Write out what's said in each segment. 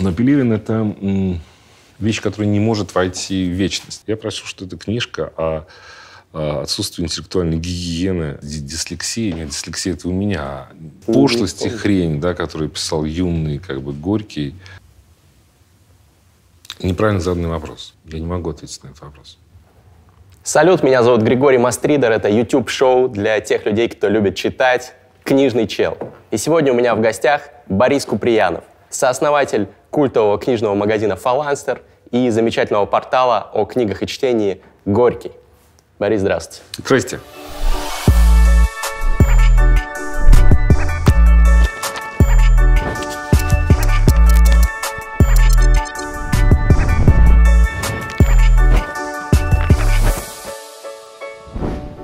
Но Пелевин — это вещь, которая не может войти в вечность. Я прошу, что это книжка о, отсутствии интеллектуальной гигиены, ди- дислексии. Нет, дислексия — это у меня. А Пошлость и хрень, да, которую писал юный, как бы, Горький. Неправильно заданный вопрос. Я не могу ответить на этот вопрос. Салют, меня зовут Григорий Мастридер. Это YouTube-шоу для тех людей, кто любит читать «Книжный чел». И сегодня у меня в гостях Борис Куприянов, сооснователь культового книжного магазина «Фаланстер» и замечательного портала о книгах и чтении «Горький». Борис, здравствуйте. Здрасте.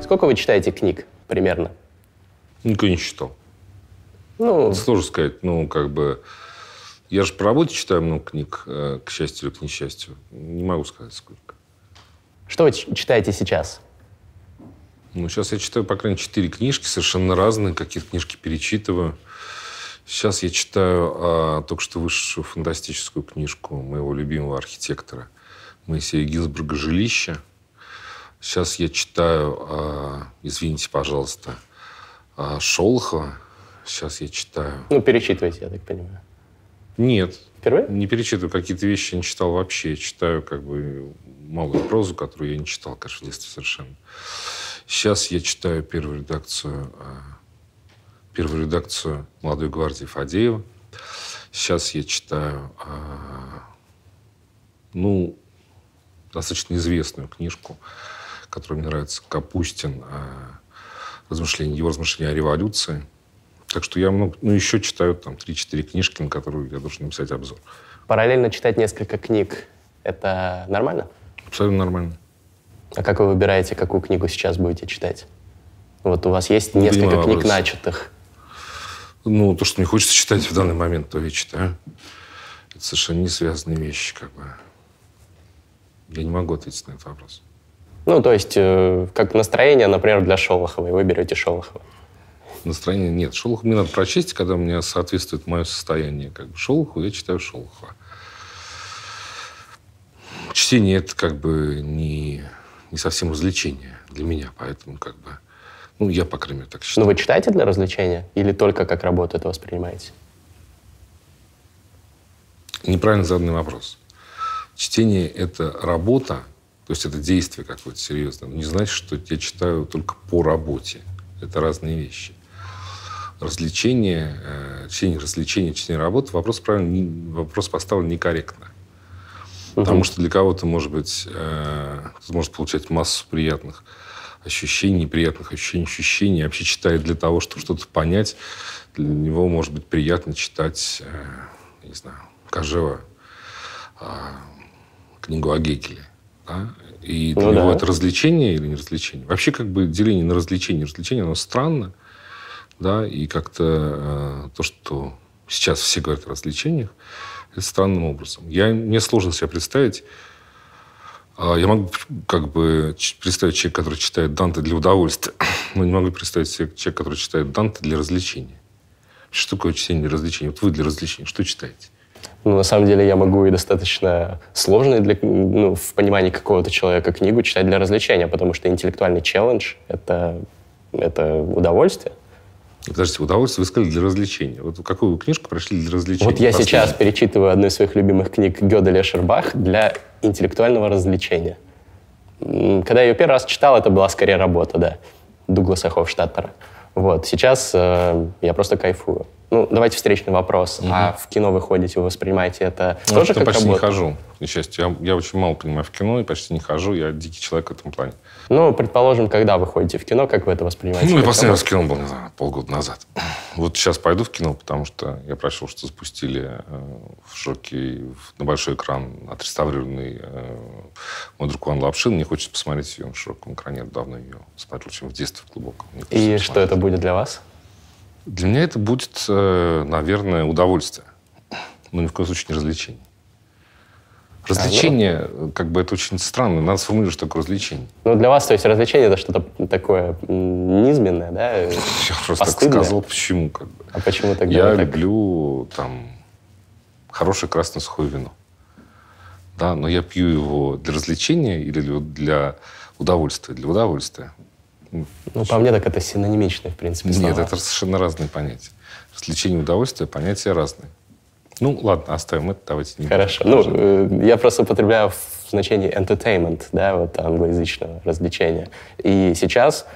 Сколько вы читаете книг примерно? Никто не читал. Ну, Сложно сказать, ну, как бы... Я же по работе читаю много книг, э, к счастью или к несчастью. Не могу сказать, сколько. что вы читаете сейчас? Ну, сейчас я читаю, по крайней мере, четыре книжки, совершенно разные. Какие-то книжки перечитываю. Сейчас я читаю а, только что вышедшую фантастическую книжку моего любимого архитектора Моисея Гилсберга «Жилище». Сейчас я читаю, а, извините, пожалуйста, а, Шолохова. Сейчас я читаю... Ну, перечитываете, я так понимаю. Нет, Впервые? не перечитываю. Какие-то вещи я не читал вообще. Я читаю как бы малую прозу, которую я не читал, конечно, в детстве совершенно. Сейчас я читаю первую редакцию, а, первую редакцию «Молодой гвардии» Фадеева. Сейчас я читаю, а, ну, достаточно известную книжку, которая мне нравится, Капустин, а, размышления, его размышления о революции. Так что я много, ну, еще читаю там 3-4 книжки, на которые я должен написать обзор. Параллельно читать несколько книг — это нормально? Абсолютно нормально. А как вы выбираете, какую книгу сейчас будете читать? Вот у вас есть Не несколько понимаю книг вопрос. начатых. Ну, то, что мне хочется читать в данный момент, то я читаю. Это совершенно не связанные вещи, как бы. Я не могу ответить на этот вопрос. Ну, то есть, э, как настроение, например, для Шолохова, и вы берете Шолохова. Настроения нет. Шолохова мне надо прочесть, когда мне соответствует мое состояние. Как бы Шолохова, я читаю Шолохова. Чтение это как бы не, не совсем развлечение для меня, поэтому как бы, ну, я, по крайней мере, так считаю. Ну, вы читаете для развлечения или только как работу это воспринимаете? Неправильно заданный вопрос. Чтение – это работа, то есть это действие какое-то серьезное. Но не значит, что я читаю только по работе. Это разные вещи. Развлечение, э, чтение развлечения, чтение работы, вопрос, правильно, вопрос поставлен некорректно. Потому что для кого-то, может быть, э, кто-то может получать массу приятных ощущений, неприятных ощущений, ощущений, вообще читает для того, чтобы что-то понять. Для него, может быть, приятно читать, э, не знаю, Кожева, а, книгу о Гекеле. да? И для Ну него да. это развлечение или не развлечение? Вообще, как бы деление на развлечение и развлечение, оно странно. Да? И как-то э, то, что сейчас все говорят о развлечениях, это странным образом. Я, мне сложно себе представить, а, я могу как бы представить человека, который читает Данте для удовольствия, но не могу представить себе человека, который читает Данте для развлечения. Что такое чтение для развлечения? Вот вы для развлечения что читаете? Ну, на самом деле, я могу и достаточно сложные для, ну, в понимании какого-то человека книгу читать для развлечения, потому что интеллектуальный челлендж — это, это удовольствие. Подождите, удовольствие вы сказали для развлечения. Вот какую вы книжку прошли для развлечения? Вот я Последнюю. сейчас перечитываю одну из своих любимых книг Гёделя Шербах для интеллектуального развлечения. Когда я ее первый раз читал, это была скорее работа, да, Дугласа Хофштаттера. Вот, сейчас э, я просто кайфую. Ну, давайте встречный вопрос. А в кино вы ходите, вы воспринимаете это Ну, тоже я как почти работу? не хожу, к несчастью. Я, я очень мало понимаю в кино и почти не хожу. Я дикий человек в этом плане. Ну, предположим, когда вы ходите в кино, как вы это воспринимаете? Ну, я последний раз в кино был, не знаю, полгода назад. Вот сейчас пойду в кино, потому что я прочел, что запустили э, в шоке на большой экран отреставрированный э, мой друг Иван Лапшин. Мне хочется посмотреть ее на широком экране. Я давно ее смотрел, чем в детстве в глубоком. И что это будет для вас? Для меня это будет, э, наверное, удовольствие. Но ни в коем случае не развлечение. Развлечение, э, как бы это очень странно. Надо сформулировать, что такое развлечение. Ну, для вас, то есть, развлечение — это что-то такое низменное, да? Я просто так сказал, почему. Как бы. А почему тогда Я так- люблю там хорошее красное сухое вино. Да, но я пью его для развлечения или для удовольствия? Для удовольствия. Ну, по мне, так это синонимичные, в принципе, слова. Нет, это совершенно разные понятия. Развлечение и удовольствие – понятия разные. Ну, ладно, оставим это, давайте не Хорошо. Ну, э, я просто употребляю в значении entertainment, да, вот англоязычного развлечения. И сейчас,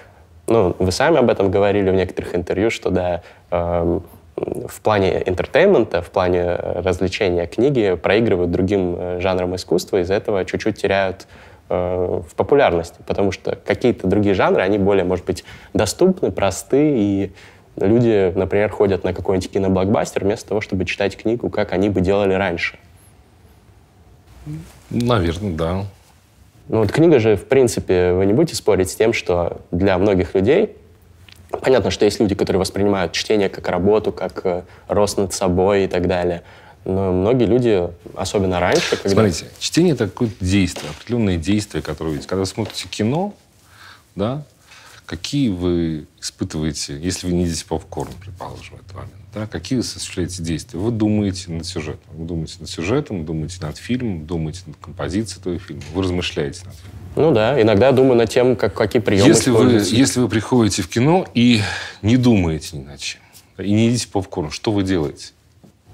ну, вы сами об этом говорили в некоторых интервью, что, да, э, в плане entertainment а, в плане развлечения книги проигрывают другим э, жанрам искусства, из-за этого чуть-чуть теряют э, в популярности, потому что какие-то другие жанры, они более, может быть, доступны, просты, и люди, например, ходят на какой-нибудь киноблокбастер вместо того, чтобы читать книгу, как они бы делали раньше. Наверное, да. Ну вот книга же, в принципе, вы не будете спорить с тем, что для многих людей Понятно, что есть люди, которые воспринимают чтение как работу, как э, рост над собой и так далее. Но многие люди, особенно раньше, когда... Смотрите, чтение — это какое-то действие, определенное действие, которое есть. Когда вы смотрите кино, да, какие вы испытываете, если вы не едите попкорн, предположим, в этот момент, да, какие вы осуществляете действия? Вы думаете над сюжетом. Вы думаете над сюжетом, думаете над фильмом, думаете над композицией этого фильма. Вы размышляете над фильмом. Ну да, иногда думаю над тем, как, какие приемы если вы, если вы приходите в кино и не думаете ни над чем, и не едите попкорн, что вы делаете?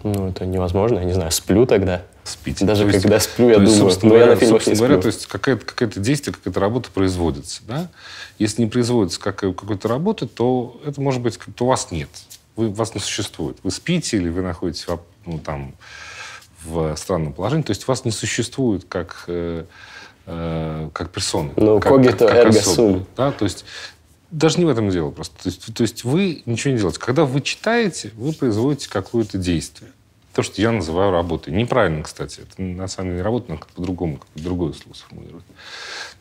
Ну, это невозможно, я не знаю, сплю тогда. Спите. Даже есть, когда сплю, я думаю, но говоря, я на фильмах не говоря, то есть какое-то какое действие, какая-то работа производится. Да? Если не производится какой-то работы, то это может быть, то у вас нет. Вы, вас не существует. Вы спите или вы находитесь в, ну, там, в странном положении. То есть вас не существует как э, э, как персоны. Ну, как, когито как, как сум. Да? То есть даже не в этом дело просто. То есть, то есть вы ничего не делаете. Когда вы читаете, вы производите какое-то действие. То, что я называю работой. Неправильно, кстати. Это на самом деле работа, но по-другому, как другое слово сформулировать.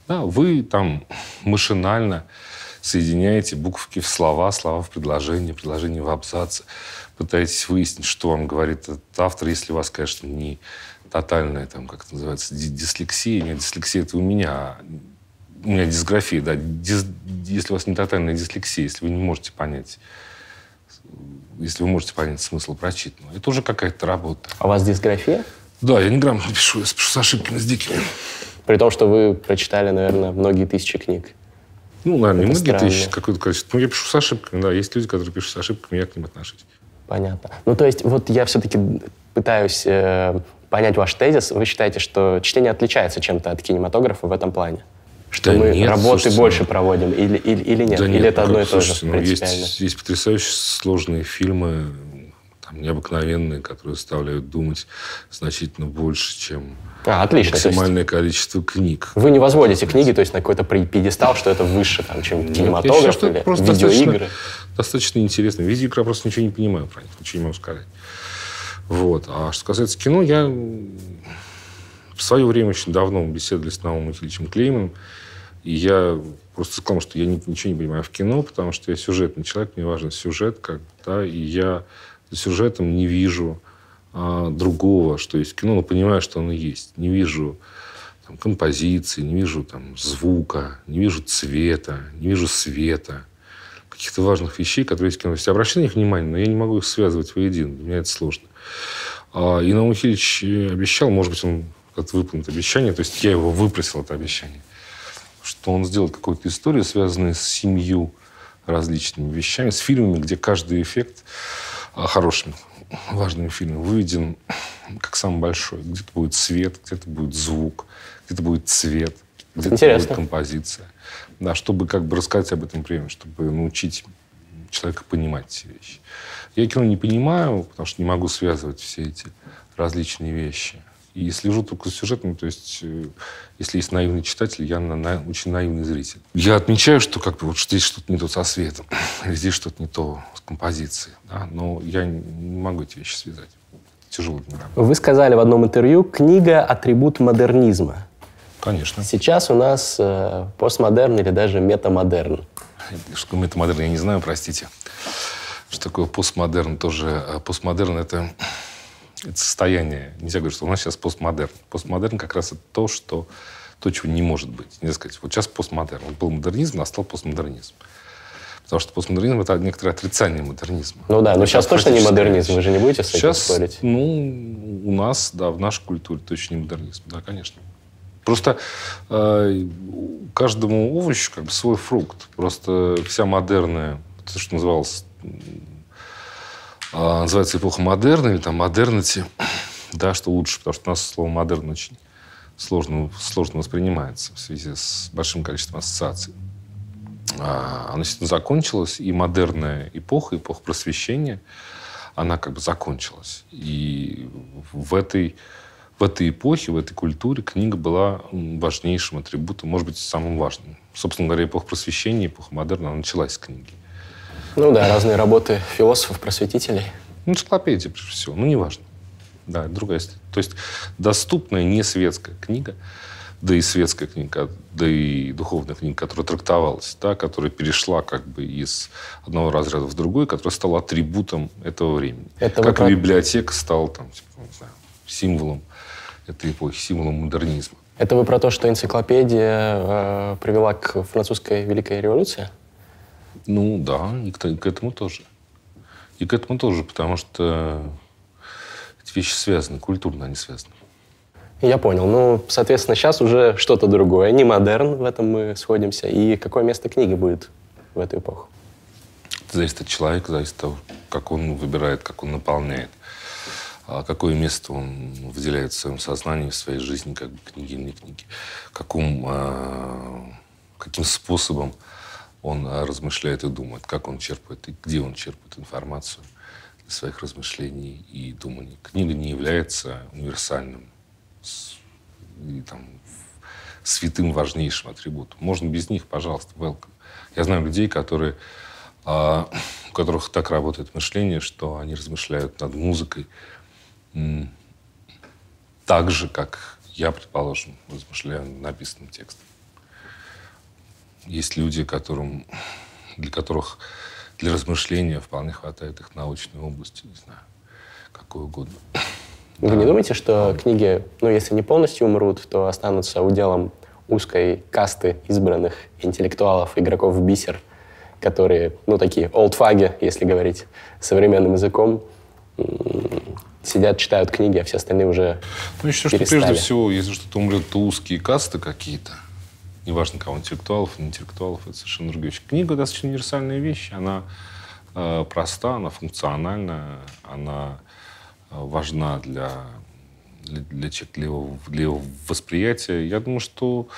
Да, вы там машинально соединяете буковки в слова, слова в предложение, предложение в абзац, пытаетесь выяснить, что вам говорит этот автор, если у вас, конечно, не тотальная, там, как это называется, дислексия. Нет, дислексия это у меня. А у меня дисграфия, да. Дис, если у вас не тотальная дислексия, если вы не можете понять, если вы можете понять смысл прочитанного, это уже какая-то работа. А у вас дисграфия? Да, я не грамотно пишу, я пишу с ошибками, с дикими. При том, что вы прочитали, наверное, многие тысячи книг. Ну, наверное, не многие странно. тысячи, какое-то количество. Ну, я пишу с ошибками, да. Есть люди, которые пишут с ошибками, я к ним отношусь. Понятно. Ну, то есть, вот я все-таки пытаюсь э, понять ваш тезис, вы считаете, что чтение отличается чем-то от кинематографа в этом плане? Что да мы нет, работы слушайте, больше проводим или, или, или нет? Да или нет, это одно и то же ну, есть, есть потрясающе сложные фильмы, там, необыкновенные, которые заставляют думать значительно больше, чем а, отлично. максимальное есть, количество книг. Вы не возводите книги, то есть на какой-то пьедестал, что это выше, там, чем нет, кинематограф считаю, или просто видеоигры? Достаточно, достаточно интересно. Видеоигры я просто ничего не понимаю про них, ничего не могу сказать. Вот. А что касается кино, я в свое время очень давно беседовали с Наумом Ильичем Клейманом, и я просто сказал, что я ничего не понимаю в кино, потому что я сюжетный человек, мне важен сюжет, как, да, и я за сюжетом не вижу а, другого, что есть кино, но понимаю, что оно есть. Не вижу там, композиции, не вижу там, звука, не вижу цвета, не вижу света, каких-то важных вещей, которые есть в кино. Есть обращаю на них внимание, но я не могу их связывать воедино. Для меня это сложно. А, и Наум Хильевич обещал, может быть, он как-то выполнит обещание, то есть я его выпросил это обещание, что он сделает какую-то историю, связанную с семью различными вещами, с фильмами, где каждый эффект а, хорошими, важными фильмами выведен как самый большой. Где-то будет свет, где-то будет звук, где-то будет цвет, где-то будет композиция. Да, чтобы как бы рассказать об этом приеме, чтобы научить человека понимать эти вещи. Я кино не понимаю, потому что не могу связывать все эти различные вещи. И слежу только за сюжетом, то есть, э, если есть наивный читатель, я на, на, очень наивный зритель. Я отмечаю, что как бы вот здесь что-то не то со светом, или здесь что-то не то с композицией, да? но я не могу эти вещи связать. Тяжело для меня. Вы сказали в одном интервью, книга – атрибут модернизма. Конечно. Сейчас у нас э, постмодерн или даже метамодерн. Что метамодерн, я не знаю, простите. Что такое постмодерн тоже? А постмодерн – это, это состояние. Нельзя говорить, что у нас сейчас постмодерн. Постмодерн как раз это то, что то, чего не может быть. Нельзя сказать, вот сейчас постмодерн. Вот был модернизм, настал постмодернизм. Потому что постмодернизм — это некоторое отрицание модернизма. Ну да, но сейчас точно не модернизм, вы же не будете с этим Сейчас, спорить? ну, у нас, да, в нашей культуре точно не модернизм. Да, конечно. Просто э, каждому овощу как бы свой фрукт. Просто вся модерная, то, что называлось, а, называется эпоха модерна или там модернити, да, что лучше, потому что у нас слово модерн очень сложно, сложно воспринимается в связи с большим количеством ассоциаций. А, Оно действительно закончилось, и модерная эпоха, эпоха просвещения, она как бы закончилась. И в этой, в этой эпохе, в этой культуре книга была важнейшим атрибутом, может быть, самым важным. Собственно говоря, эпоха просвещения, эпоха модерна, она началась с книги. Ну да, разные работы философов, просветителей. Ну, энциклопедия, прежде всего. Ну, неважно. Да, другая история. То есть доступная не светская книга, да и светская книга, да и духовная книга, которая трактовалась, да, которая перешла как бы из одного разряда в другой, которая стала атрибутом этого времени. Это вы как и библиотека стала там, типа, не знаю, символом этой эпохи, символом модернизма. Это вы про то, что энциклопедия э, привела к французской Великой революции? Ну да, и к, к этому тоже. И к этому тоже, потому что эти вещи связаны, культурно они связаны. Я понял. Ну, соответственно, сейчас уже что-то другое. Не модерн, в этом мы сходимся. И какое место книги будет в эту эпоху? Это зависит от человека, зависит от того, как он выбирает, как он наполняет. А какое место он выделяет в своем сознании, в своей жизни, как бы книги или не книги. Каким, а, каким способом он а, размышляет и думает, как он черпает, и где он черпает информацию для своих размышлений и думаний. Книга не является универсальным и там, святым важнейшим атрибутом. Можно без них, пожалуйста, welcome. Я знаю людей, которые, а, у которых так работает мышление, что они размышляют над музыкой так же, как я, предположим, размышляю над написанным текстом. Есть люди, которым, для которых для размышления вполне хватает их научной области, не знаю, какой угодно. Вы не думаете, что книги, ну, если не полностью умрут, то останутся уделом узкой касты избранных интеллектуалов, игроков в бисер, которые, ну, такие олдфаги, если говорить современным языком, сидят, читают книги, а все остальные уже Ну, считаю, что прежде всего, если что-то умрет, то узкие касты какие-то. Неважно, кого, интеллектуалов, не интеллектуалов, это совершенно другая вещь. Книга достаточно универсальная вещь. Она э, проста, она функциональна, она э, важна для, для, для человека, для его, для его восприятия. Я думаю, что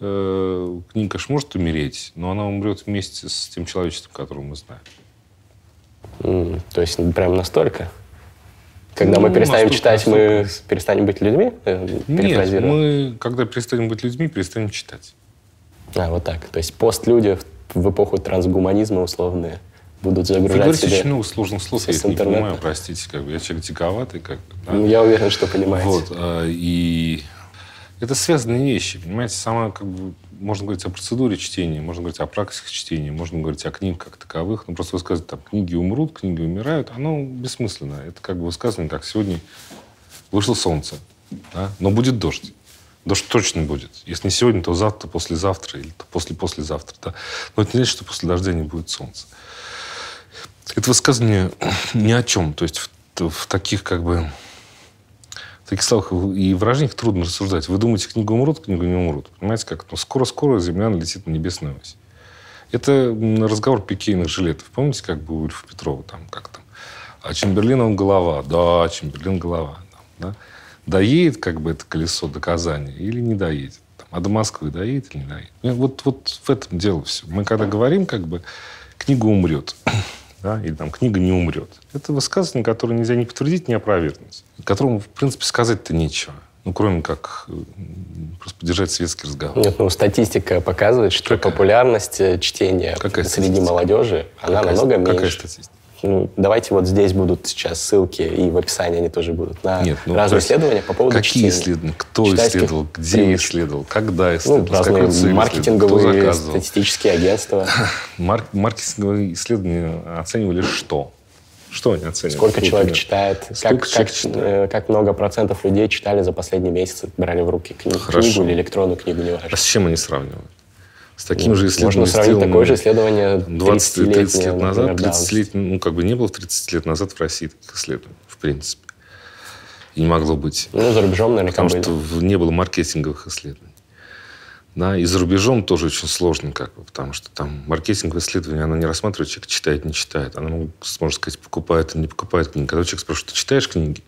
э, книга, конечно, может умереть, но она умрет вместе с тем человечеством, которого мы знаем. М, То есть прям настолько? Когда Ну, мы перестанем настолько, читать, мы перестанем быть людьми? Э, Нет, мы, когда перестанем быть людьми, перестанем читать. А, вот так. То есть постлюди в эпоху трансгуманизма условные будут Вы загружать говорите себе... много сложных слов, я их не понимаю, простите, как бы я человек диковатый, как да? Ну, Я уверен, что понимаете. Вот, а, и это связанные вещи, понимаете, сама, как бы, можно говорить о процедуре чтения, можно говорить о практике чтения, можно говорить о книгах как таковых, но просто высказывать, там, книги умрут, книги умирают, оно бессмысленно. Это как бы высказывание, как сегодня вышло солнце, да? но будет дождь. Дождь точно будет. Если не сегодня, то завтра, послезавтра или то после-послезавтра. Да? Но это не значит, что после дождя не будет солнца. Это высказывание ни о чем. То есть в, в таких как бы в таких словах и выражениях трудно рассуждать. Вы думаете, книга умрут, книга не умрут. Понимаете, как? Ну, скоро-скоро Земля налетит на небесную ось. Это разговор пикейных жилетов. Помните, как бы у Ильфа Петрова там, как там? А Чемберлинов голова. Да, Чемберлин голова. Да? Доедет как бы это колесо доказания или не доедет? Там, а до Москвы доедет или не доедет? Ну, Вот, вот в этом дело все. Мы когда говорим, как бы, книга умрет. Да, или там книга не умрет. Это высказывание, которое нельзя ни подтвердить, ни опровергнуть. Которому, в принципе, сказать-то нечего. Ну, кроме как э, просто поддержать светский разговор. Нет, ну, статистика показывает, что Какая? популярность э, чтения Какая среди статистика? молодежи, она Какая- намного какая меньше. статистика? Ну, давайте вот здесь будут сейчас ссылки, и в описании они тоже будут, на Нет, ну, разные исследования по поводу Какие чтения. исследования? Кто исследовал? Где привычек. исследовал? Когда Ну, исследовал? какой разные маркетинговые, статистические агентства. Марк- маркетинговые исследования оценивали что? Что они оценивали? Сколько человек читает, Сколько как, человек как, читает? э, как много процентов людей читали за последний месяц, брали в руки кни- Хорошо. книгу или электронную книгу, А неважно. с чем они сравнивают? С таким же исследованием Можно сравнить такое же исследование 20 30 лет назад. Например, 30 лет, ну, как бы не было 30 лет назад в России таких исследований, в принципе. И не могло быть. Ну, за рубежом наверняка Потому были. что не было маркетинговых исследований. Да, и за рубежом тоже очень сложно, как бы, потому что там маркетинговое исследование, оно не рассматривает, человек читает, не читает. Оно, можно сказать, покупает или не покупает книги. Когда человек спрашивает, ты читаешь книги?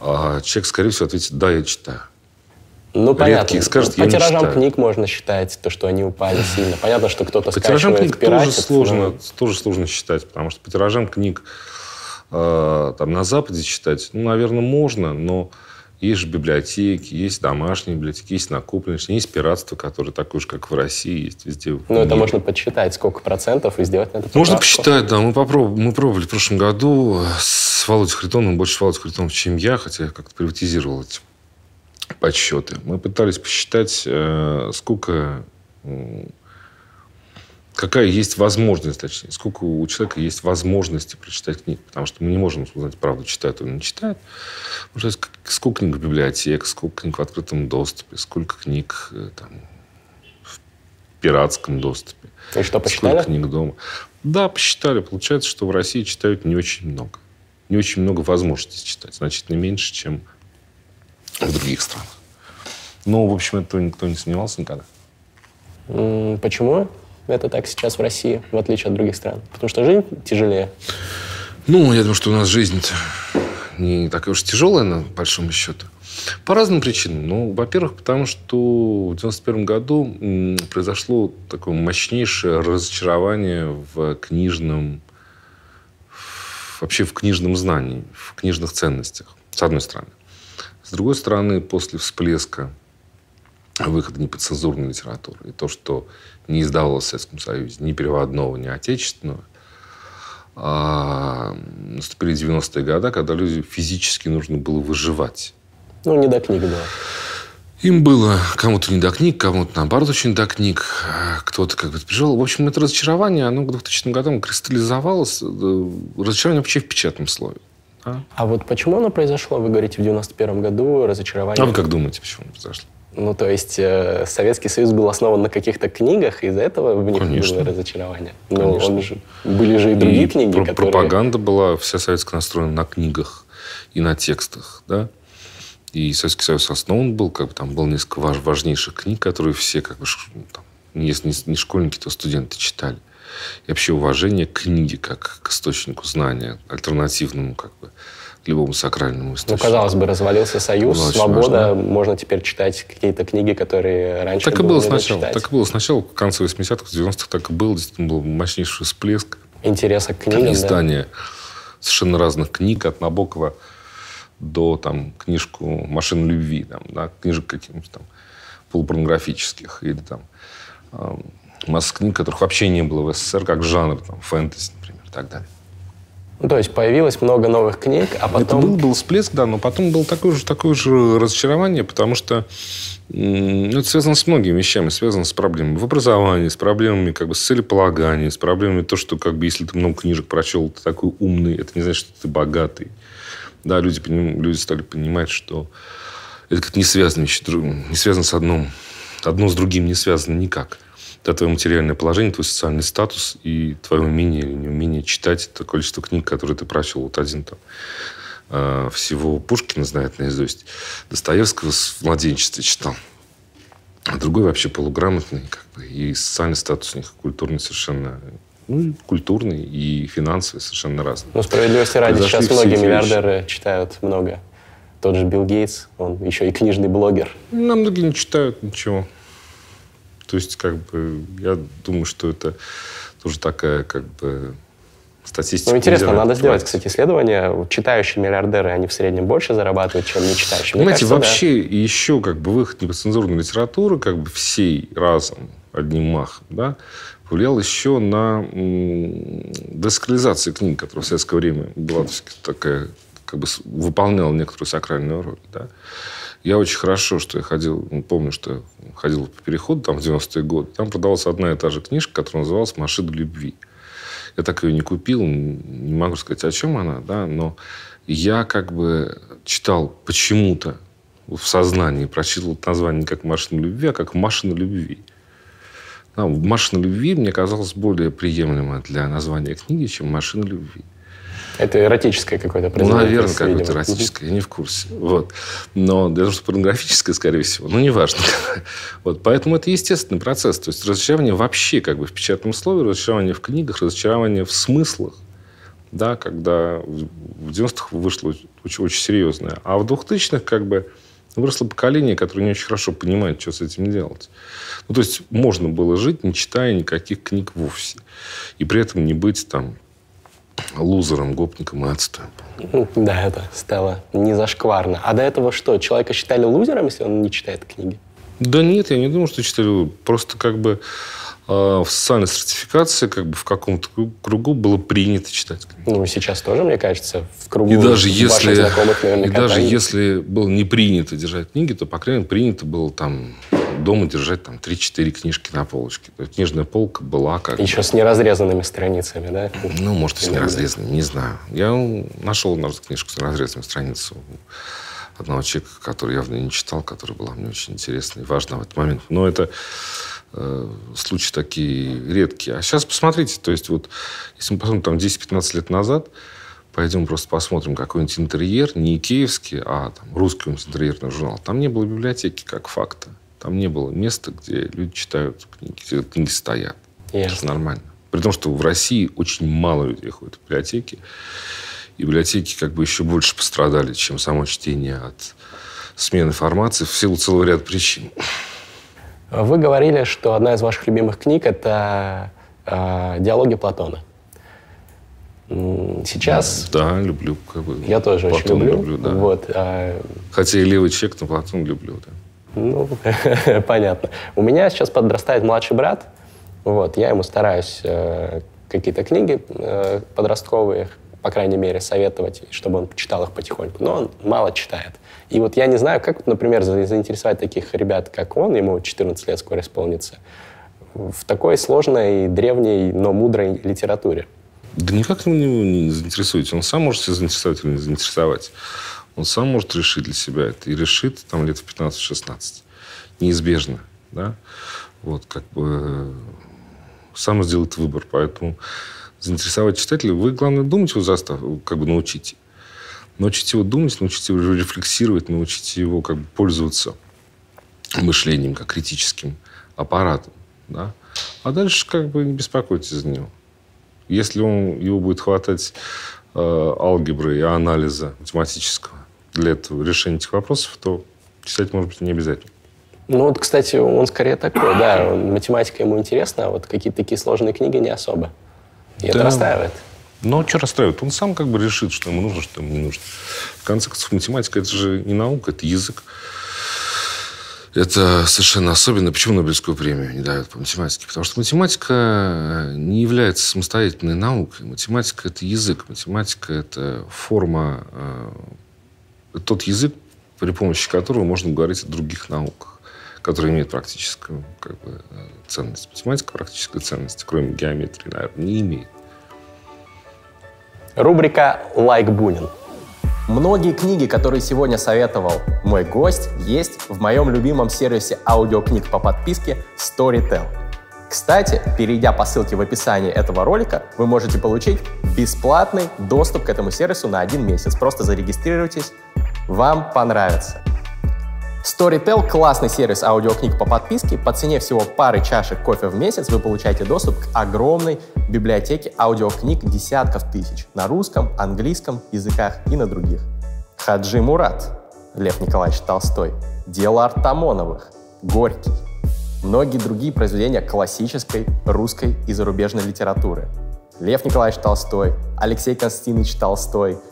А человек, скорее всего, ответит, да, я читаю. Ну, Редкий понятно. скажет, По тиражам книг можно считать, то, что они упали сильно. Понятно, что кто-то По тиражам книг пиратит, тоже сложно, но... тоже сложно считать, потому что по тиражам книг э, там, на Западе читать, ну, наверное, можно, но есть же библиотеки, есть домашние библиотеки, есть накопленные, есть пиратство, которое такое же, как в России, есть везде. Ну, это можно подсчитать, сколько процентов, и сделать на это Можно посчитать, да. Мы, попробовали, мы пробовали в прошлом году с Володей Харитоновым, больше Володей Харитонов, чем я, хотя я как-то приватизировал эти подсчеты. Мы пытались посчитать, э, сколько какая есть возможность, точнее, сколько у человека есть возможности прочитать книг. Потому что мы не можем узнать, правду читает он или не читает. Сказать, сколько книг в библиотеках, сколько книг в открытом доступе, сколько книг э, там, в пиратском доступе. И что, посчитали? Сколько книг дома. Да, посчитали. Получается, что в России читают не очень много. Не очень много возможностей читать. Значительно меньше, чем в других странах. Но, в общем, этого никто не сомневался никогда. Почему? это так сейчас в России, в отличие от других стран? Потому что жизнь тяжелее. Ну, я думаю, что у нас жизнь не такая уж тяжелая, на большом счету. По разным причинам. Ну, во-первых, потому что в 91 году произошло такое мощнейшее разочарование в книжном, вообще в книжном знании, в книжных ценностях, с одной стороны. С другой стороны, после всплеска выхода неподцензурной литературы и то, что не издавалось в Советском Союзе, ни переводного, ни отечественного. А наступили 90-е годы, когда люди физически нужно было выживать. Ну, не до книг, да. Им было кому-то не до книг, кому-то, наоборот, очень до книг. Кто-то как бы пришел. В общем, это разочарование, оно к 2000 годам кристаллизовалось. Э, разочарование вообще в печатном слове. Да? А вот почему оно произошло? Вы говорите, в 91 году разочарование... А вы как думаете, почему оно произошло? Ну, то есть э, Советский Союз был основан на каких-то книгах, и из-за этого в них Конечно. было разочарование. Но Конечно. он же, были же и другие и книги, про- которые... Пропаганда была вся советская настроена на книгах и на текстах, да. И Советский Союз основан был, как бы там было несколько важ- важнейших книг, которые все, как бы, там, если не школьники, то студенты читали. И вообще уважение к книге как к источнику знания, альтернативному, как бы, любому сакральному ну, источнику. Ну, казалось бы, развалился союз, было свобода, важно. можно теперь читать какие-то книги, которые раньше так и было сначала. Читать. Так и было сначала, в конце 80-х, 90-х так и было. Действительно, был мощнейший всплеск. Интереса к книгам, Издание да? совершенно разных книг, от Набокова до там, книжку «Машин любви», там, да, книжек каких-нибудь там полупорнографических или там э, масса книг, которых вообще не было в СССР, как жанр, там, фэнтези, например, и так далее. Ну, то есть появилось много новых книг, а потом... Это был, был всплеск, да, но потом было такое же, такое же разочарование, потому что ну, это связано с многими вещами, связано с проблемами в образовании, с проблемами как бы с целеполаганием, с проблемами то, что как бы если ты много книжек прочел, ты такой умный, это не значит, что ты богатый. Да, люди, люди стали понимать, что это как не связано, не связано с одним, одно с другим не связано никак это твое материальное положение, твой социальный статус и твое умение или неумение читать это количество книг, которые ты прочел. Вот один там э, всего Пушкина знает наизусть, Достоевского с младенчества читал. А другой вообще полуграмотный, как бы, и социальный статус у них культурный совершенно ну, культурный и финансовый совершенно разный. Ну, справедливости ради, сейчас многие миллиардеры вещи. читают много. Тот же Билл Гейтс, он еще и книжный блогер. Нам многие не читают ничего. То есть, как бы, я думаю, что это тоже такая, как бы, статистика. Ну, интересно, надо сделать, кстати, исследование. Читающие миллиардеры, они в среднем больше зарабатывают, чем не читающие. Мне Понимаете, кажется, вообще да. еще как бы выход непоцензурной литературы, как бы всей разом, одним махом, да, повлиял еще на десакрализацию книг, которая в советское время была такая, как бы выполняла некоторую сакральную роль, да. Я очень хорошо, что я ходил, ну, помню, что я ходил по переходу там в 90-е годы. Там продавалась одна и та же книжка, которая называлась «Машина любви». Я так ее не купил, не могу сказать, о чем она, да, но я как бы читал почему-то в сознании, прочитал название не как «Машина любви», а как «Машина любви». «Машина любви» мне казалось более приемлемо для названия книги, чем «Машина любви». Это эротическое какое-то Ну, наверное, какое-то эротическое, я не в курсе. Вот. Но для того, что порнографическое, скорее всего, ну, неважно. вот. Поэтому это естественный процесс. То есть разочарование вообще как бы в печатном слове, разочарование в книгах, разочарование в смыслах. Да, когда в 90-х вышло очень, очень серьезное. А в 2000-х как бы выросло поколение, которое не очень хорошо понимает, что с этим делать. Ну, то есть можно было жить, не читая никаких книг вовсе. И при этом не быть там лузером, гопником и отстоем. Да, это стало не зашкварно. А до этого что, человека считали лузером, если он не читает книги? Да нет, я не думаю, что читали. Просто как бы э, в социальной стратификации как бы в каком-то кругу было принято читать книги. Ну, сейчас тоже, мне кажется, в кругу и даже если, знакомых наверняка. И даже если было не принято держать книги, то, по крайней мере, принято было там дома держать там 3-4 книжки на полочке. Книжная полка была как... Еще с неразрезанными страницами, да? Ну, может, и с неразрезанными, не знаю. Я нашел однажды книжку с неразрезанными страницами одного человека, который явно не читал, которая была мне очень интересна и важна в этот момент. Но это э, случаи такие редкие. А сейчас посмотрите, то есть вот, если мы посмотрим там 10-15 лет назад, пойдем просто посмотрим какой-нибудь интерьер, не икеевский, а там, русский интерьерный журнал. Там не было библиотеки как факта. Там не было места, где люди читают книги, где книги стоят. Ясно. Это нормально. При том, что в России очень мало людей ходят в библиотеки. И библиотеки как бы еще больше пострадали, чем само чтение от смены формации в силу целого ряда причин. Вы говорили, что одна из ваших любимых книг – это э, «Диалоги Платона». Сейчас... Да, люблю. Как бы, я тоже Платон очень люблю. люблю да. вот, а... Хотя и левый чек, но Платон люблю. Да. Ну, понятно. У меня сейчас подрастает младший брат. Вот, я ему стараюсь э, какие-то книги э, подростковые, по крайней мере, советовать, чтобы он читал их потихоньку. Но он мало читает. И вот я не знаю, как, например, заинтересовать таких ребят, как он, ему 14 лет скоро исполнится, в такой сложной, древней, но мудрой литературе. Да никак его не заинтересуете. Он сам может себя заинтересовать или не заинтересовать. Он сам может решить для себя это. И решит там лет в 15-16. Неизбежно. Да? Вот, как бы сам сделает выбор. Поэтому заинтересовать читателя, вы, главное, думать застав, как бы научите. Научите его думать, научите его рефлексировать, научите его как бы пользоваться мышлением, как критическим аппаратом. Да? А дальше как бы не беспокойтесь за него. Если он, его будет хватать э, алгебры и анализа математического, для этого решения этих вопросов, то читать, может быть, не обязательно. Ну вот, кстати, он скорее такой, да, математика ему интересна, а вот какие-то такие сложные книги не особо. И да. это расстраивает. Ну, что расстраивает? Он сам как бы решит, что ему нужно, что ему не нужно. В конце концов, математика – это же не наука, это язык. Это совершенно особенно. Почему Нобелевскую премию не дают по математике? Потому что математика не является самостоятельной наукой. Математика – это язык. Математика – это форма тот язык, при помощи которого можно говорить о других науках, которые имеют практическую как бы, ценность. Математика практической ценности, кроме геометрии, наверное, не имеет. Рубрика «Лайк Бунин». Многие книги, которые сегодня советовал мой гость, есть в моем любимом сервисе аудиокниг по подписке Storytel. Кстати, перейдя по ссылке в описании этого ролика, вы можете получить бесплатный доступ к этому сервису на один месяц. Просто зарегистрируйтесь вам понравится. Storytel – классный сервис аудиокниг по подписке. По цене всего пары чашек кофе в месяц вы получаете доступ к огромной библиотеке аудиокниг десятков тысяч на русском, английском языках и на других. Хаджи Мурат, Лев Николаевич Толстой, Дело Артамоновых, Горький, многие другие произведения классической русской и зарубежной литературы. Лев Николаевич Толстой, Алексей Константинович Толстой –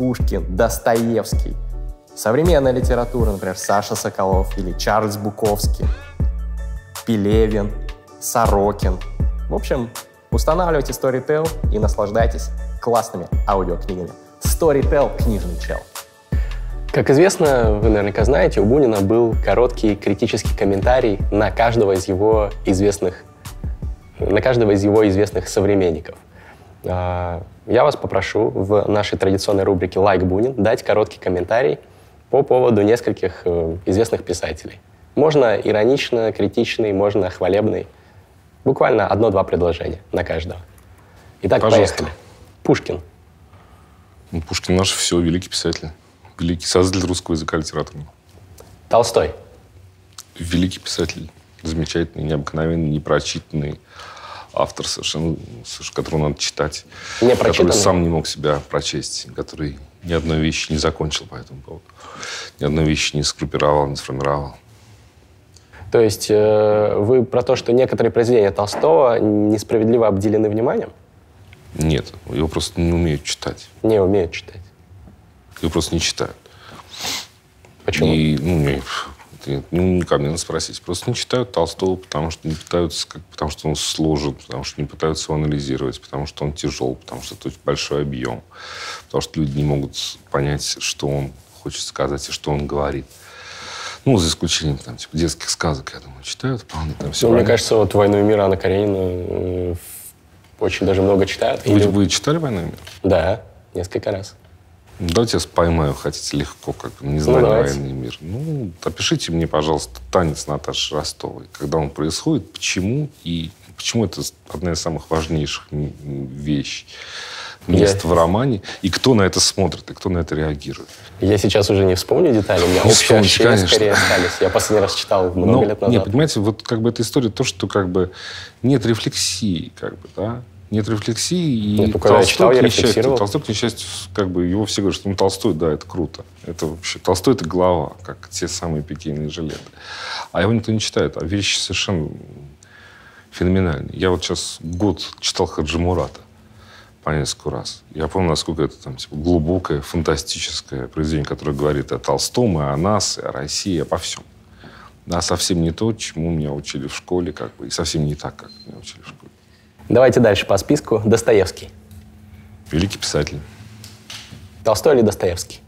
Пушкин, Достоевский. Современная литература, например, Саша Соколов или Чарльз Буковский, Пелевин, Сорокин. В общем, устанавливайте Storytel и наслаждайтесь классными аудиокнигами. Storytel – книжный чел. Как известно, вы наверняка знаете, у Бунина был короткий критический комментарий на каждого из его известных, на каждого из его известных современников. А, я вас попрошу в нашей традиционной рубрике «Лайк Бунин» дать короткий комментарий по поводу нескольких э, известных писателей. Можно иронично, критичный, можно хвалебный. Буквально одно-два предложения на каждого. Итак, Пожалуйста. поехали. Пушкин. Ну, Пушкин наш все, великий писатель. Великий создатель русского языка литературного. Толстой. Великий писатель. Замечательный, необыкновенный, непрочитанный автор совершенно, которого надо читать. Не который сам не мог себя прочесть, который ни одной вещи не закончил по этому поводу. Ни одной вещи не сгруппировал, не сформировал. То есть э, вы про то, что некоторые произведения Толстого несправедливо обделены вниманием? Нет, его просто не умеют читать. Не умеют читать. Его просто не читают. Почему? И, ну, это не, не ко мне надо спросить. Просто не читают Толстого, потому что не пытаются, как, потому что он сложен, потому что не пытаются его анализировать, потому что он тяжел, потому что это очень большой объем, потому что люди не могут понять, что он хочет сказать и что он говорит. Ну, за исключением там, типа, детских сказок, я думаю, читают вполне там все. Ну, мне кажется, вот «Войну и мир» Анна Каренина э, очень даже много читают. Вы, Или- вы читали «Войну и мир»? Да, несколько раз. Ну, Давайте я поймаю, хотите легко, как не знаю давайте. военный мир. Ну, опишите мне, пожалуйста, танец Наташи Ростовой. Когда он происходит, почему и почему это одна из самых важнейших вещей мест Я- в романе, и кто на это смотрит, и кто на это реагирует. Я сейчас уже не вспомню детали, у меня Не общие ощущения конечно. скорее остались. Я последний раз читал много Но, лет не, назад. понимаете, вот как бы эта история то, что как бы нет рефлексии, как бы, да, нет рефлексии, и Нет, ну, когда я читал, я несчастью. Толстой, к несчастью, как бы его все говорят, что ну, Толстой, да, это круто. Это вообще, Толстой это глава, как те самые пикейные жилеты. А его никто не читает, а вещи совершенно феноменальные. Я вот сейчас год читал Хаджи Мурата по несколько раз. Я помню, насколько это там типа, глубокое, фантастическое произведение, которое говорит о Толстом, и о нас, и о России, обо всем. Да, совсем не то, чему меня учили в школе, как бы, и совсем не так, как меня учили в школе. Давайте дальше по списку. Достоевский. Великий писатель. Толстой или Достоевский?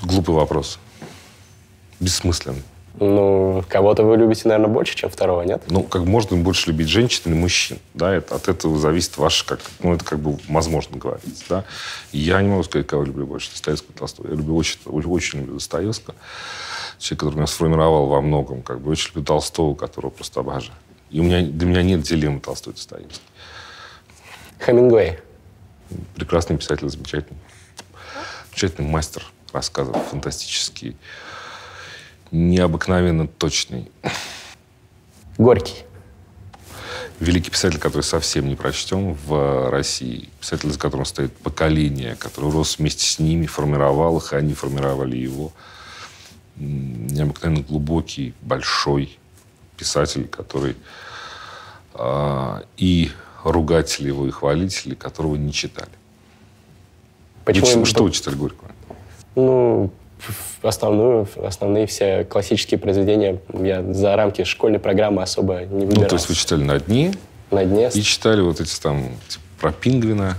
Глупый вопрос. Бессмысленный. Ну, кого-то вы любите, наверное, больше, чем второго, нет? Ну, как можно больше любить женщин или мужчин, да, это, от этого зависит ваше, как, ну, это как бы возможно говорить, да. Я не могу сказать, кого люблю больше, Достоевского Толстого. Я люблю очень, очень люблю Достоевского, человек, который меня сформировал во многом, как бы очень люблю Толстого, которого просто обожаю. И у меня, для меня нет дилеммы Толстой и Достоевский. Хемингуэй. Прекрасный писатель, замечательный. Замечательный мастер рассказов, фантастический, необыкновенно точный. Горький. Великий писатель, который совсем не прочтен в России. Писатель, за которым стоит поколение, который рос вместе с ними, формировал их, и они формировали его. Необыкновенно глубокий, большой писатель, который а, и ругатели его, и хвалители, которого не читали. Почему? Им- что вы читали Горького? Ну, основную, основные все классические произведения я за рамки школьной программы особо не Ну, выбирал. то есть вы читали на дне На дне. и читали вот эти там типа, про пингвина.